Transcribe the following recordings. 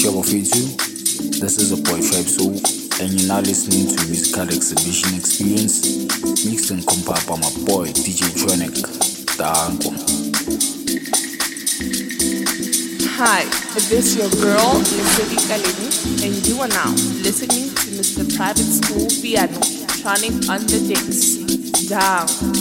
Shabo Fitu. This is a boy Tribe Soul, and you're now listening to Musical Exhibition Experience, mixed and compiled by my boy DJ Tronik. Hi, this is your girl, Lesedi Kaleni, and you are now listening to Mr. Private School Piano, Tronik on the decks. Down.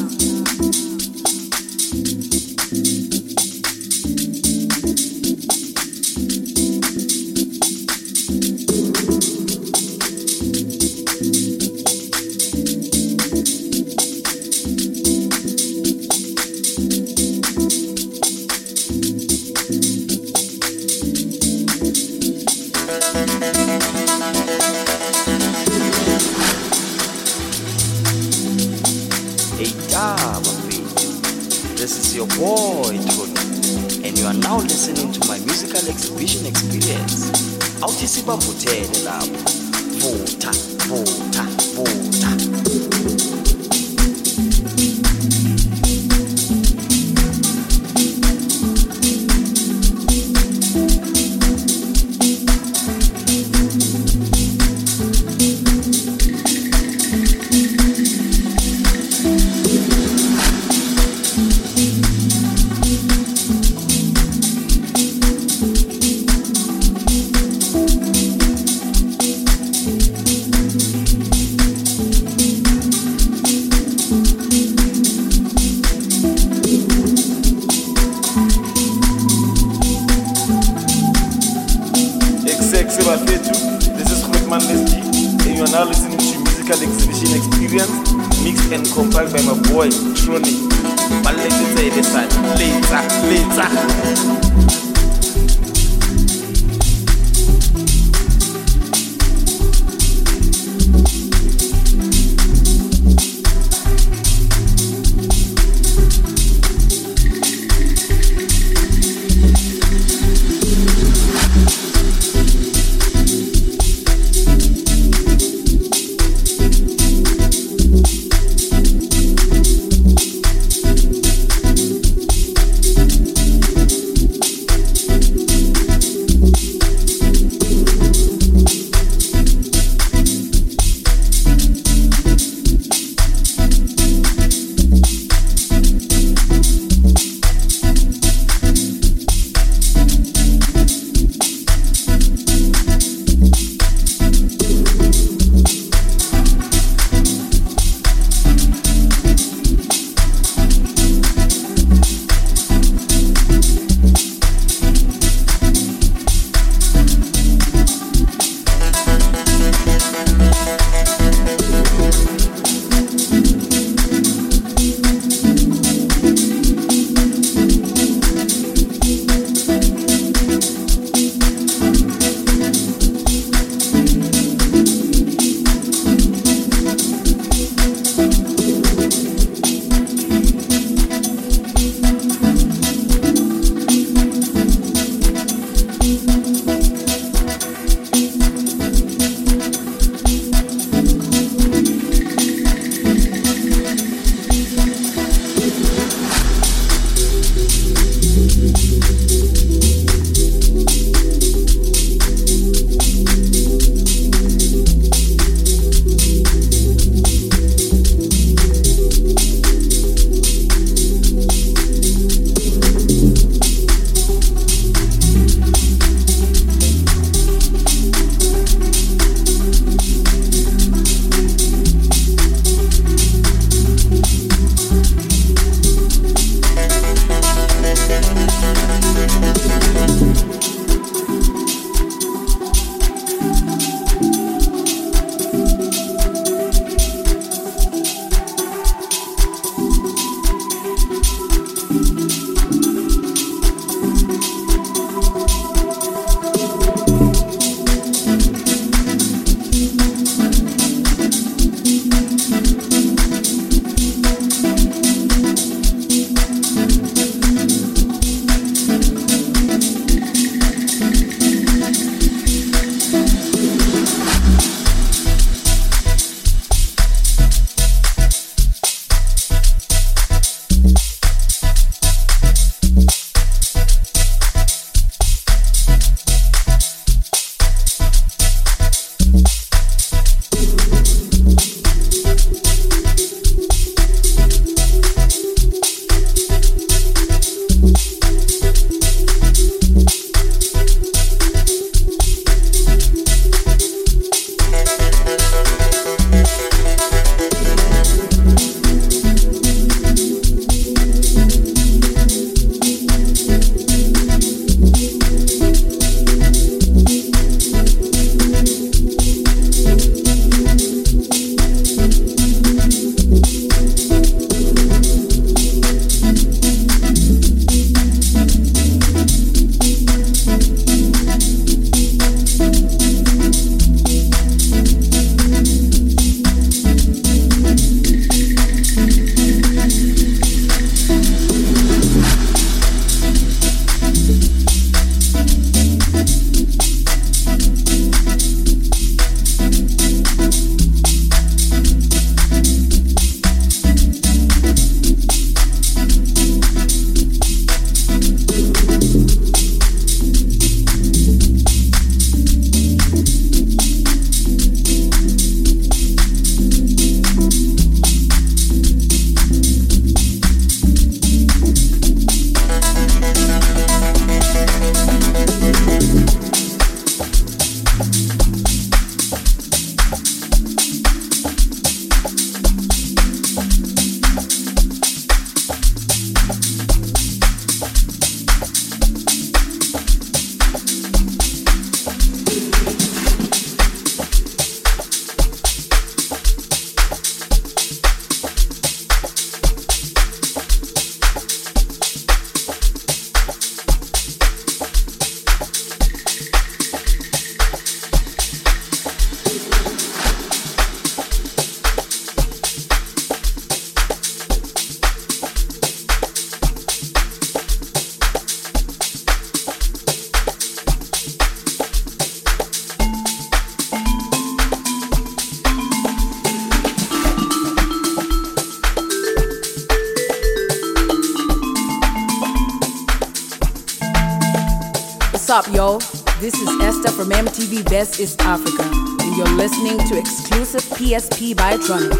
PSP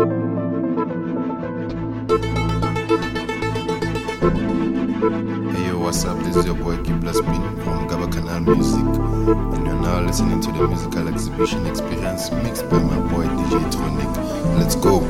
Hey yo, what's up? This is your boy Kibla Spin from Gaba Cannal Music, and you're now listening to the musical exhibition experience mixed by my boy DJ Tronik. Let's go!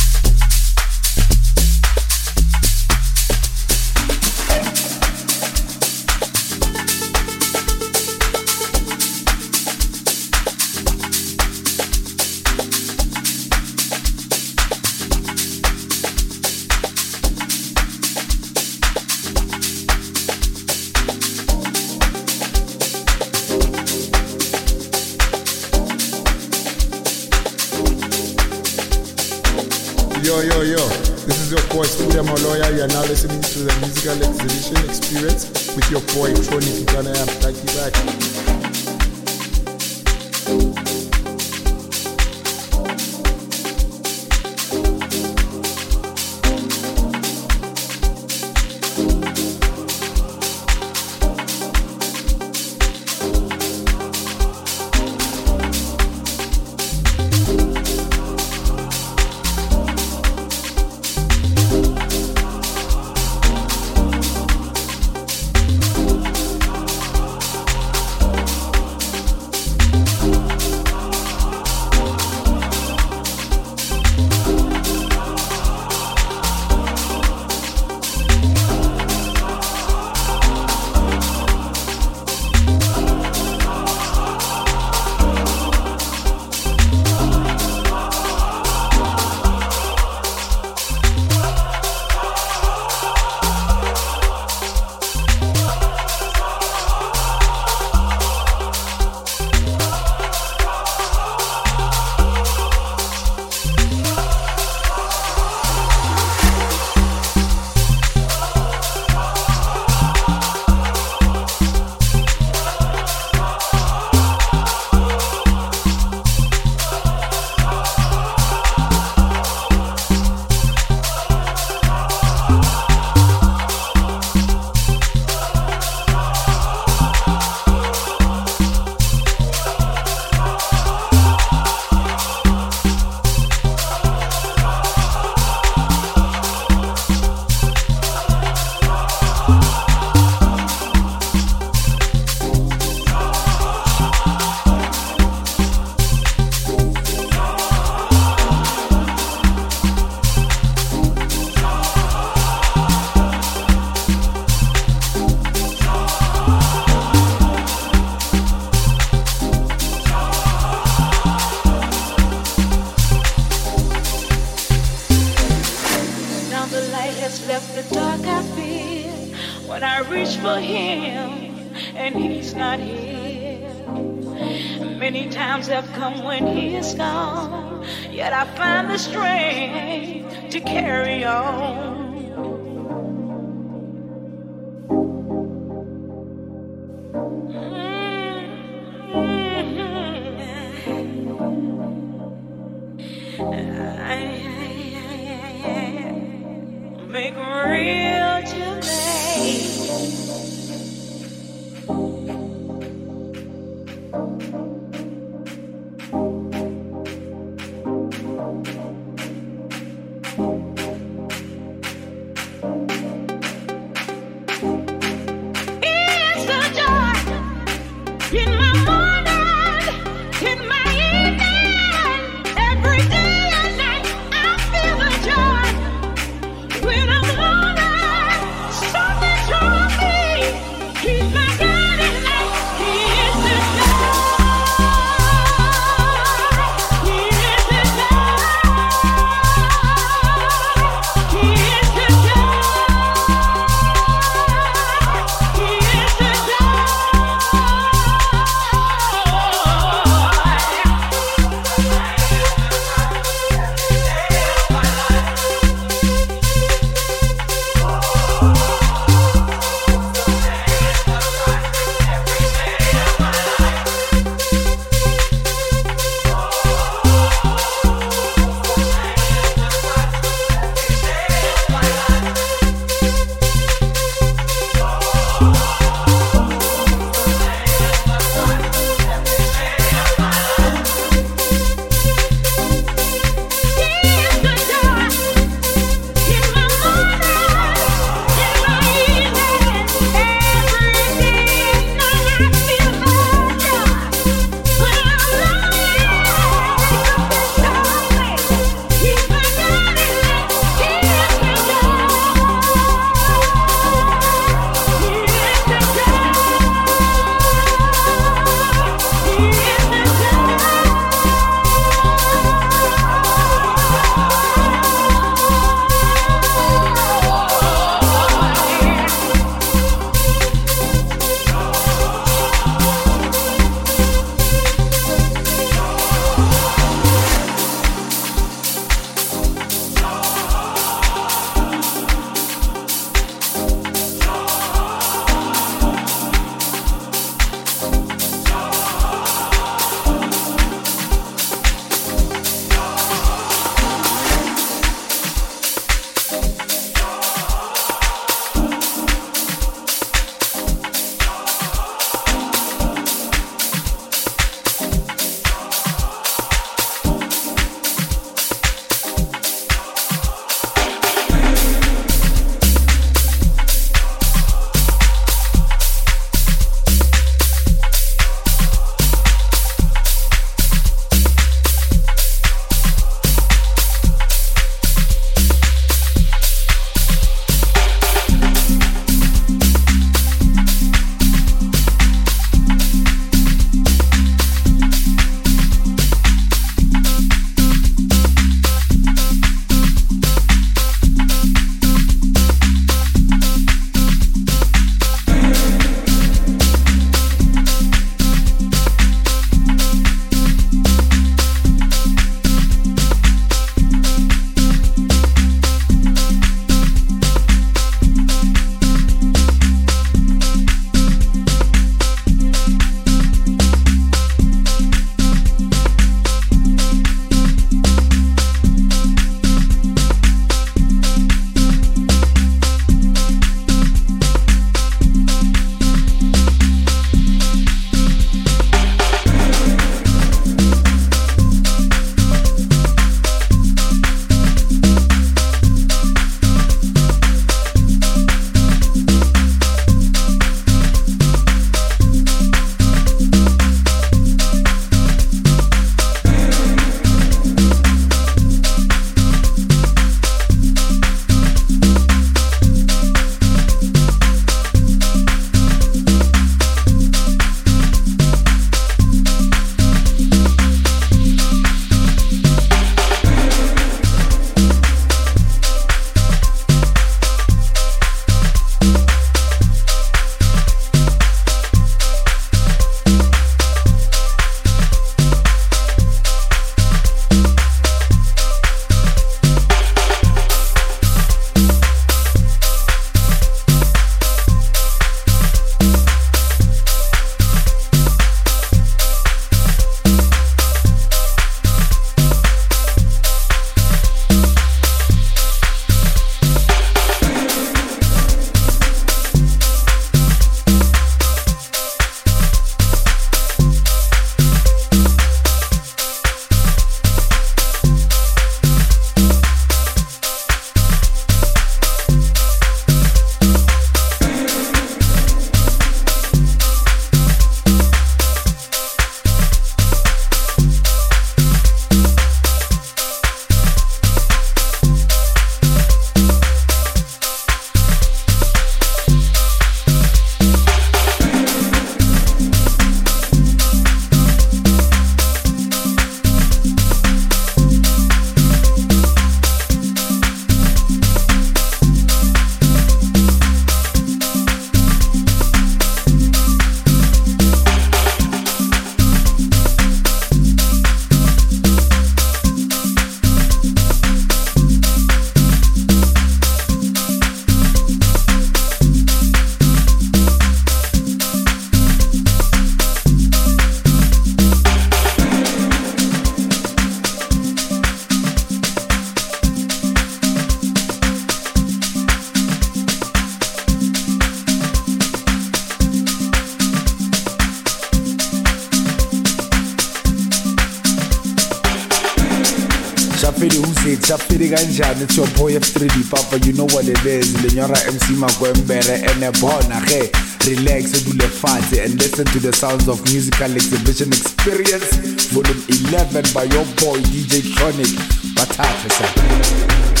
Safiri Ganjan, it's your boy F3D Papa, you know what it is. Lenyora MC Magwembere and a bona, hey. Relax, do the fat and listen to the sounds of musical exhibition experience, volume 11 by your boy DJ Tronik. Batata,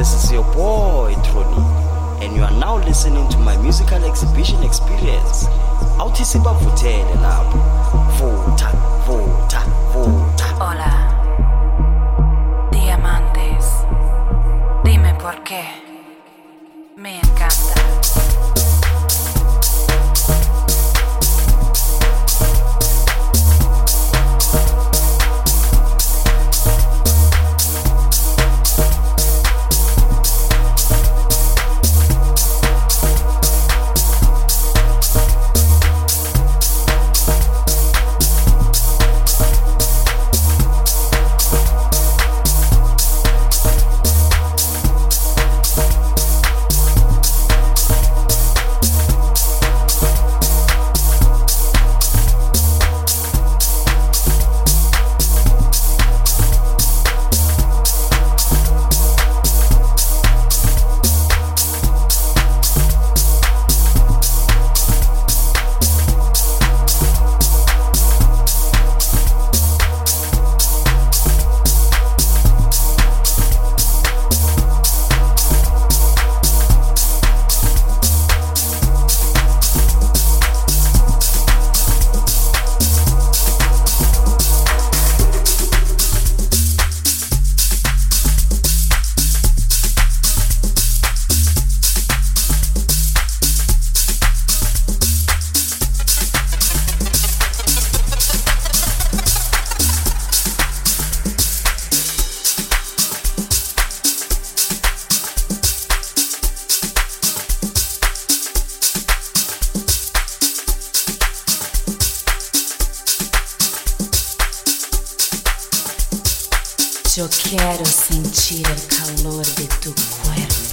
This is your boy Troni, and you are now listening to my musical exhibition experience. Authi sibavuthele lapho. Vutha, vutha, vutha. Hola. Diamantes. Dime por qué. uccide il calore di tuo cuerpo.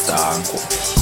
打过。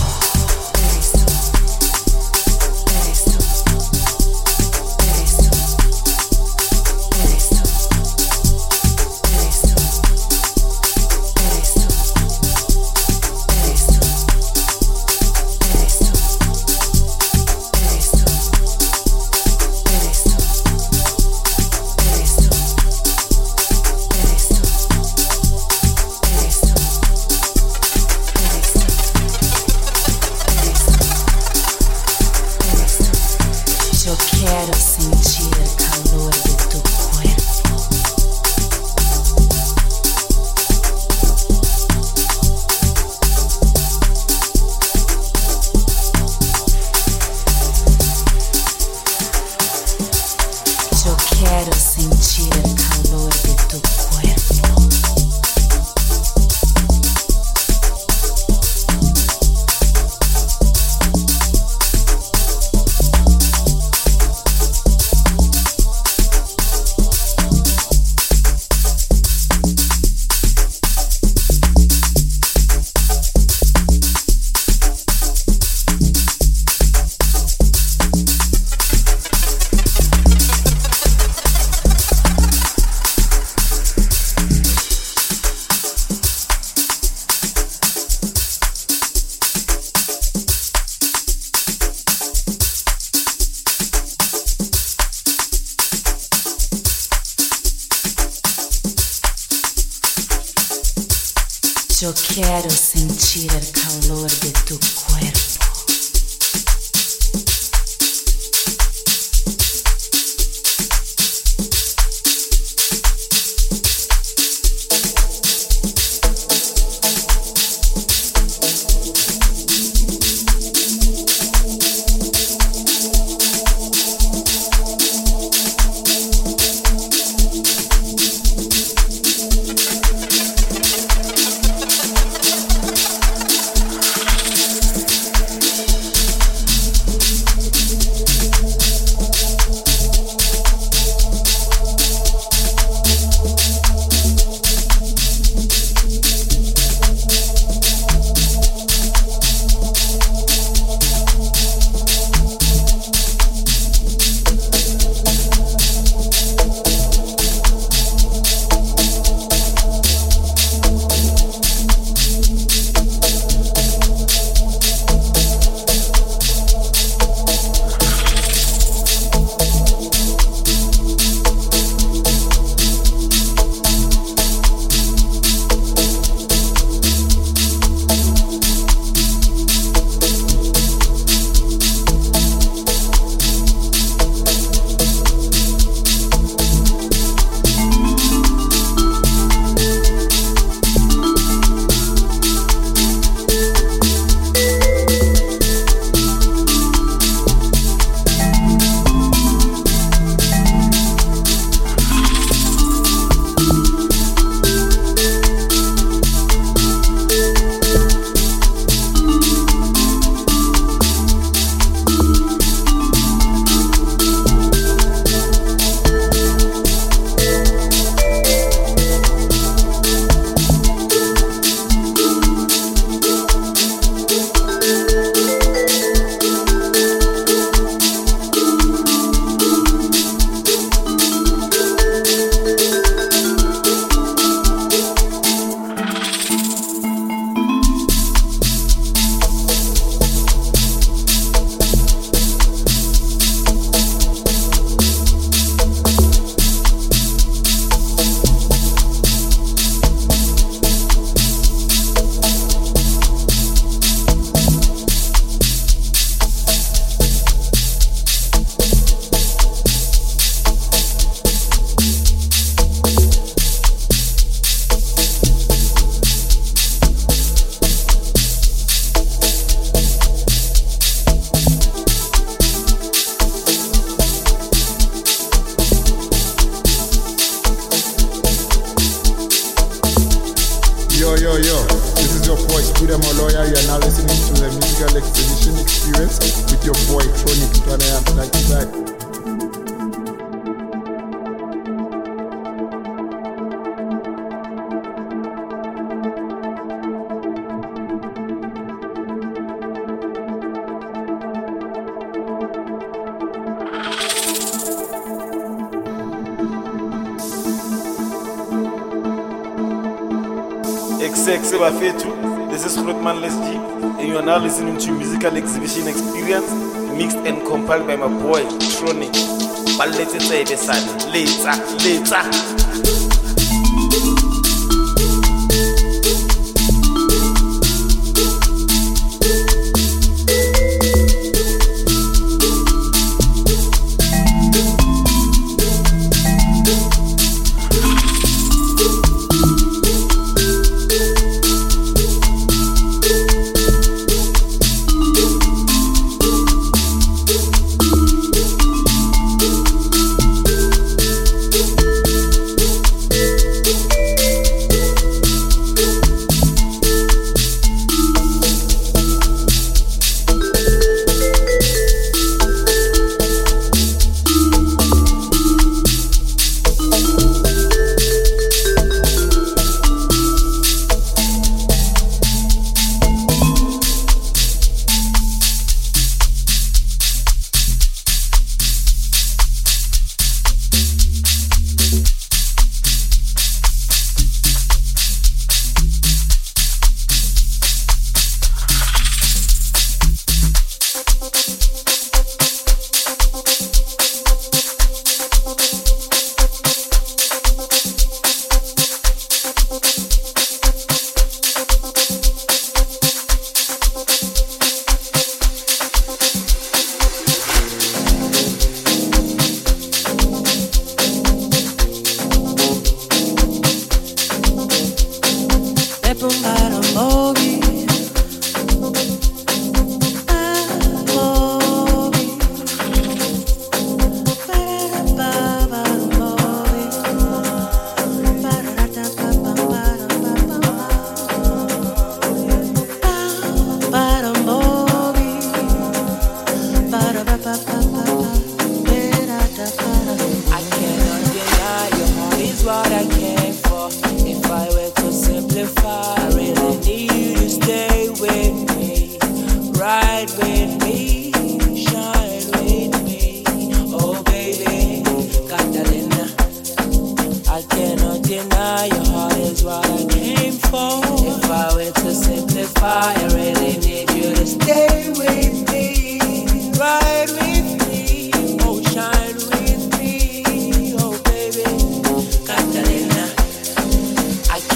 Listening to Musical Exhibition Experience, mixed and compiled by my boy Tronik. Sane, letsa, letsa.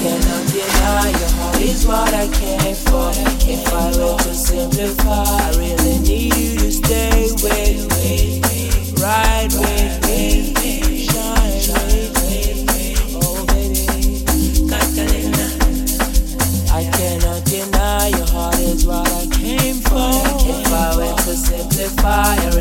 cannot deny your heart is what I came for. If I were to simplify, I really need you to stay with me, ride with me, shine with me. Oh baby, Catalina, I cannot deny your heart is what I came for. If I were to simplify.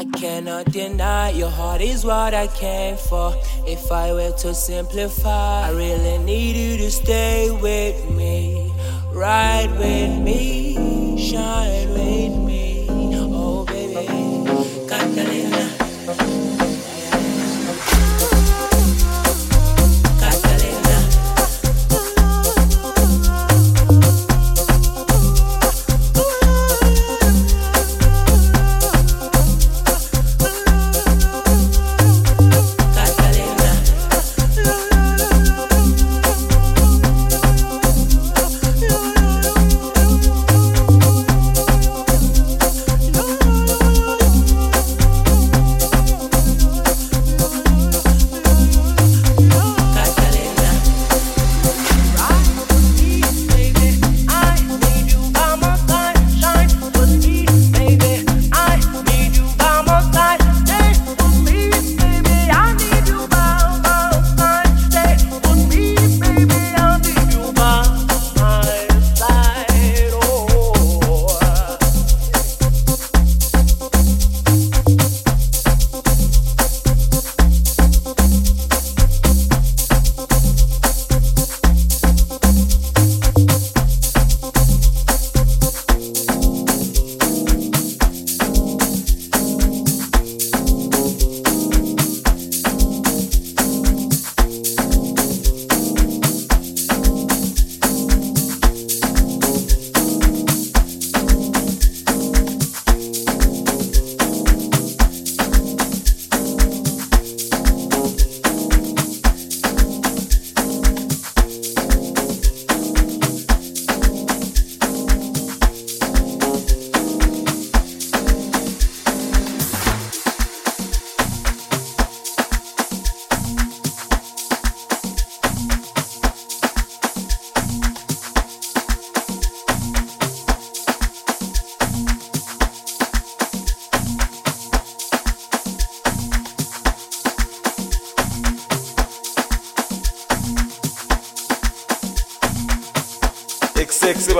I cannot deny your heart is what I came for. If I were to simplify, I really need you to stay with me, ride with me, shine with me.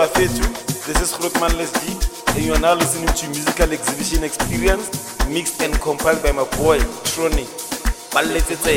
Bafetu. This is Grootman Leslie, and you are now listening to Musical Exhibition Experience, mixed and compiled by my boy, Trony. Baletsa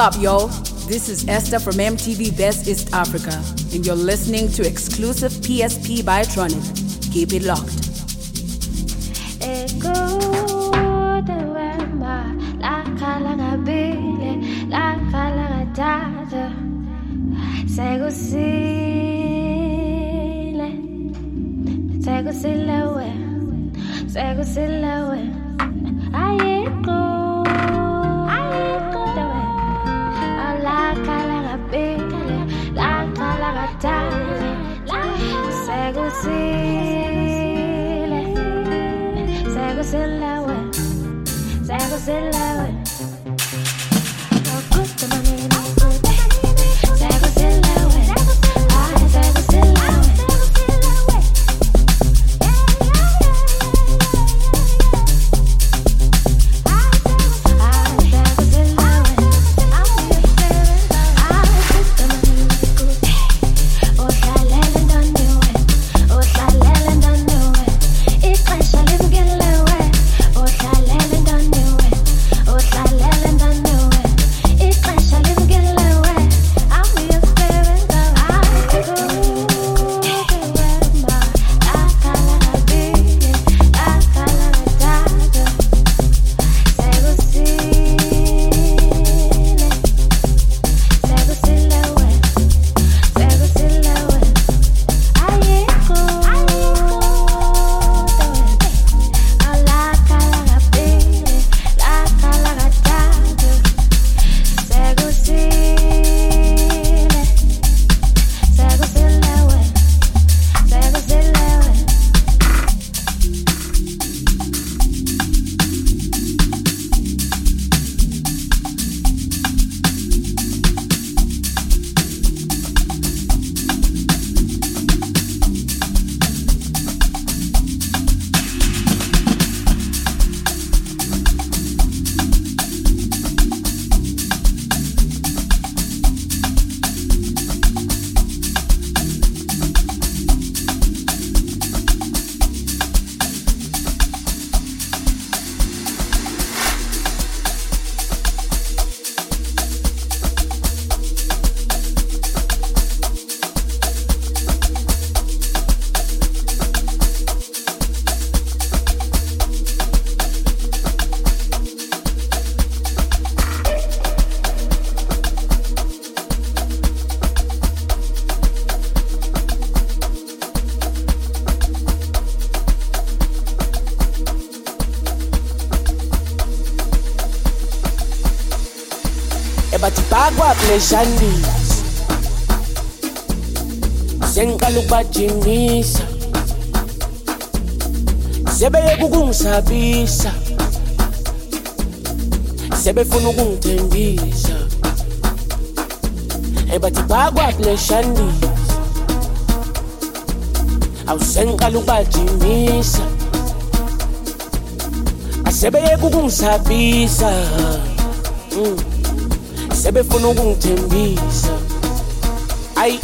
up, yo? This is Esther from MTV Base East Africa, and you're listening to exclusive PSP by Tronik. Keep it locked. Sekusile we, sekusile we, alakala ngabili, lakala ngadala, sekusile, sekusile we, sekusile we. Kwapleshandisa sengiqala ukubajimisa sebeyeka ukungisabisa sebefuna ukungithembisa. Ebathi bakwapleshandisa awusengiqala ukubajimisa asebeyeka ukungisabisa mm. Sebefuna ukungithembisa. Ayi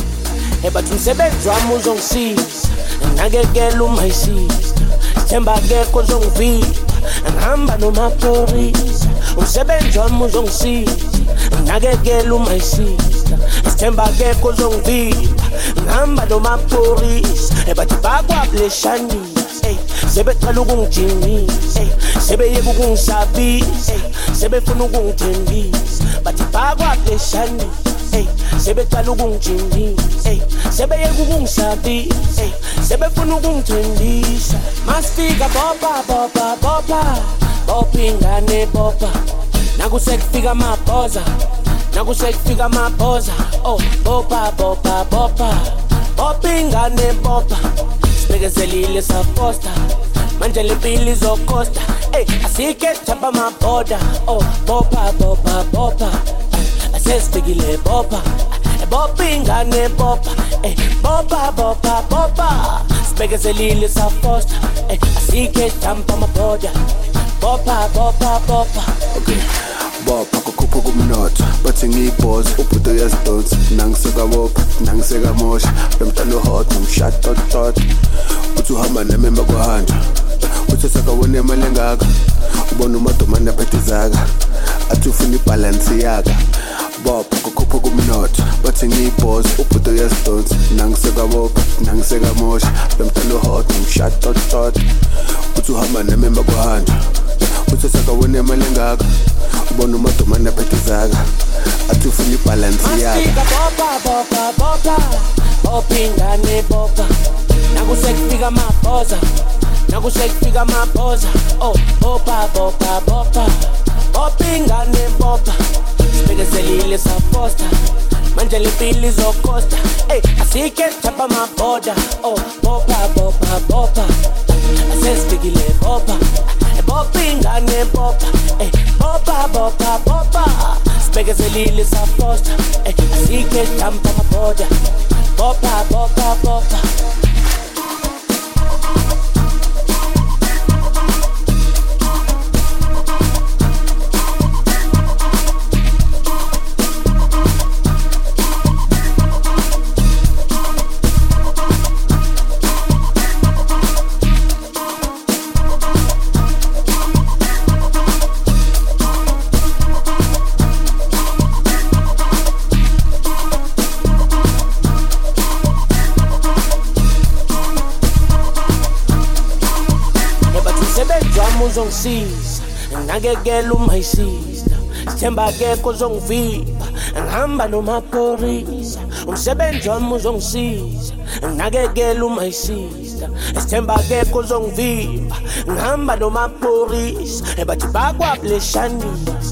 ebathi umsebenzi wami uzongisiza. Nakekela uma isister themba akekho ozongivimba ngihamba nomaphorisa umsebenzi wami uzongisiza. Nakekela uma isister sithemba akekho ozongivimba ngihamba nomaphorisa ebathi bakwableshanisa ey sebeqala ukungijimisa. Ey sebeyeka ukungisabisa. Ey sebefuna ukungithembisa bathi bakwapheshani ey sebecala ukungijindisa ey sebeyeka ukungisabisa ey sebefuna ukungithembisa masifika bopa bopa bopa bopa ingane bopa nakusekufika amabhoza nakusekufika amabhoza. Oh bopa bopa bopa bopa ingane bopa sibekezelile saposta manje le mpilo izokosta ey asike sithapha amabhoda oh bopa bopa bopa. Asesifikile bopa. Bopa ingane bopa. Ey bopa bopa bopa. Sibekezelile saposta ey asike sithapha amabhoda bopa bopa bopa bopha kukhupha kumnotho bathi ngiyibhoza ubhudo uyazidonsa. Nangisekabopha nangisekamosha lomntana uhot nomshatotot uthi uhamba nami emva kwahanjwa uthi sakawona imali engaka ubona umadomane aphethe izaka. Athi ufuna ibhalansi yaka. Bopha kukhupha kumnotho bathi ngiyibhoza ubhudo uyazidonsa. Nangisekabopha nangisekamosha lomntana uhot nomshatotot uthi uhamba nami emva kwahanjwa uthi sakawona imali engaka ubona umadomane aphethe izaka athi ufuna ibhalansi yaka Masika bopa bopa bopa bopa ingane bopa nakusekufika amabhoza nakusekufika amabhoza oh bopa bopa bopa bopa ingane bopa sibekezelile saposta manje le mpilo izokosta. Ey asike sithapha amabhoda oh bopa bopa bopa asesifikile bopa bopa ingane bopa ey bopa bopa bopa sibekezelile saposta ey asike sithapha amabhoda bopa bopa bopa nakekela uma isister sithemba akekho ozongivimba ngihamba nomaphorisa umsebenzi wami uzongisiza nakekela uma isister sithemba akekho ozongivimba ngihamba nomaphorisa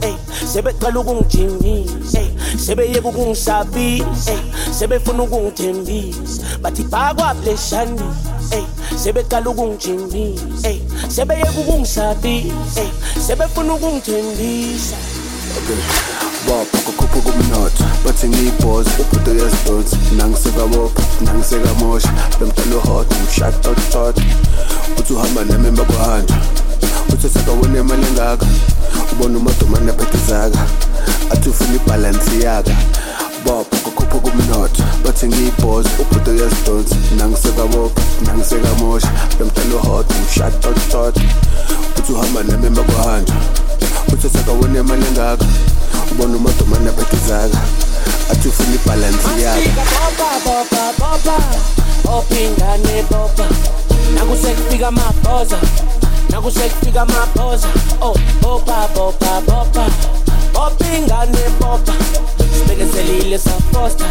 ey sebeqala ukungijimisa ey sebeyeka ukungisabisa sebefuna ukungithembisa. Bathi bakwableshanisa ey sebeqala ukungijimisa sebeyeka ukungisabisa sebefuna ukungithembisa. Okay. Bopha kukhupha kumnotho bathi ngiyibhoza ubhudo uyazidonsa nangisekabopha nangisekamosha lomntana uhot nomshatotot uthi uhamba nami emva kwahanjwa uthi sakawona imali engaka. Ubona umadomane aphethe izaka athi ufuna ibhalansi yaka bopha lapho kumnotho bathi ngiyibhoze ubhudo uyazidonsa. Nangisekabopha nangisekamosha lo mdala uhoda mhlatotota uthi uhamba nami emakuhanjwa uthi sakawona imali engaka ubona umadomane aphethe athi ufuna ibhalansi yakho opingane boba nakusekufika mabhoza nakusekufika mabhoza oh boba boba boba bopa ingane bopa sibekezelile saposta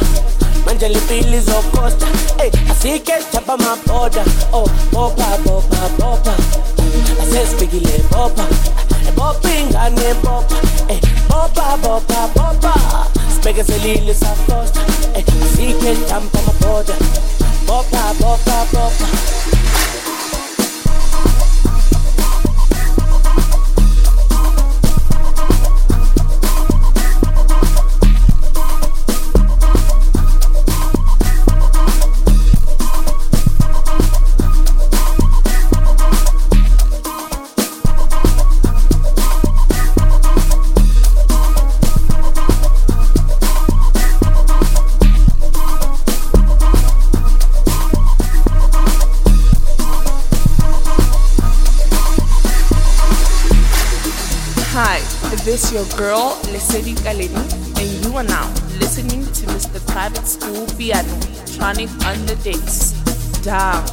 manje le mpilo izokosta ey asike sithapha amabhoda oh bopa bopa bopa asesifikile bopa bopa ingane bopa ey bopa bopa bopa bekezelile safosta eh, sikhe dampa amaboda bopha bopha bopha your girl Lesedi Kaleni, and you are now listening to Mr. Private School Piano, Tronik on the Dates. Down.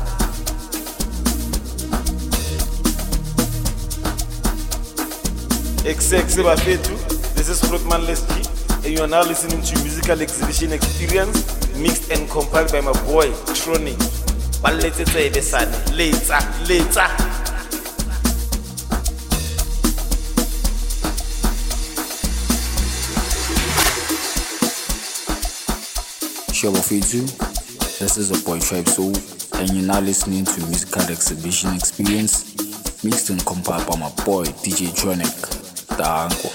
This is Fruitman Leslie, and you are now listening to Musical Exhibition Experience, mixed and compiled by my boy, Tronik. Balletsa later, letsa, letsa. Shobo Fitu, this is a boy Tribe Soul, and you're now listening to Musical Exhibition Experience, mixed and compiled by my boy DJ Tronik, the uncle.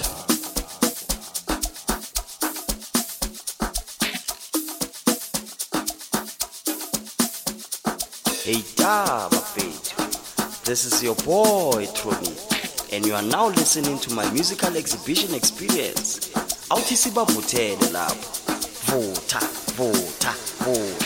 Hey da bafethu. This is your boy Troni and you are now listening to my musical exhibition experience. Awuthi sibavuthele lapho. Vutha, vutha, vutha.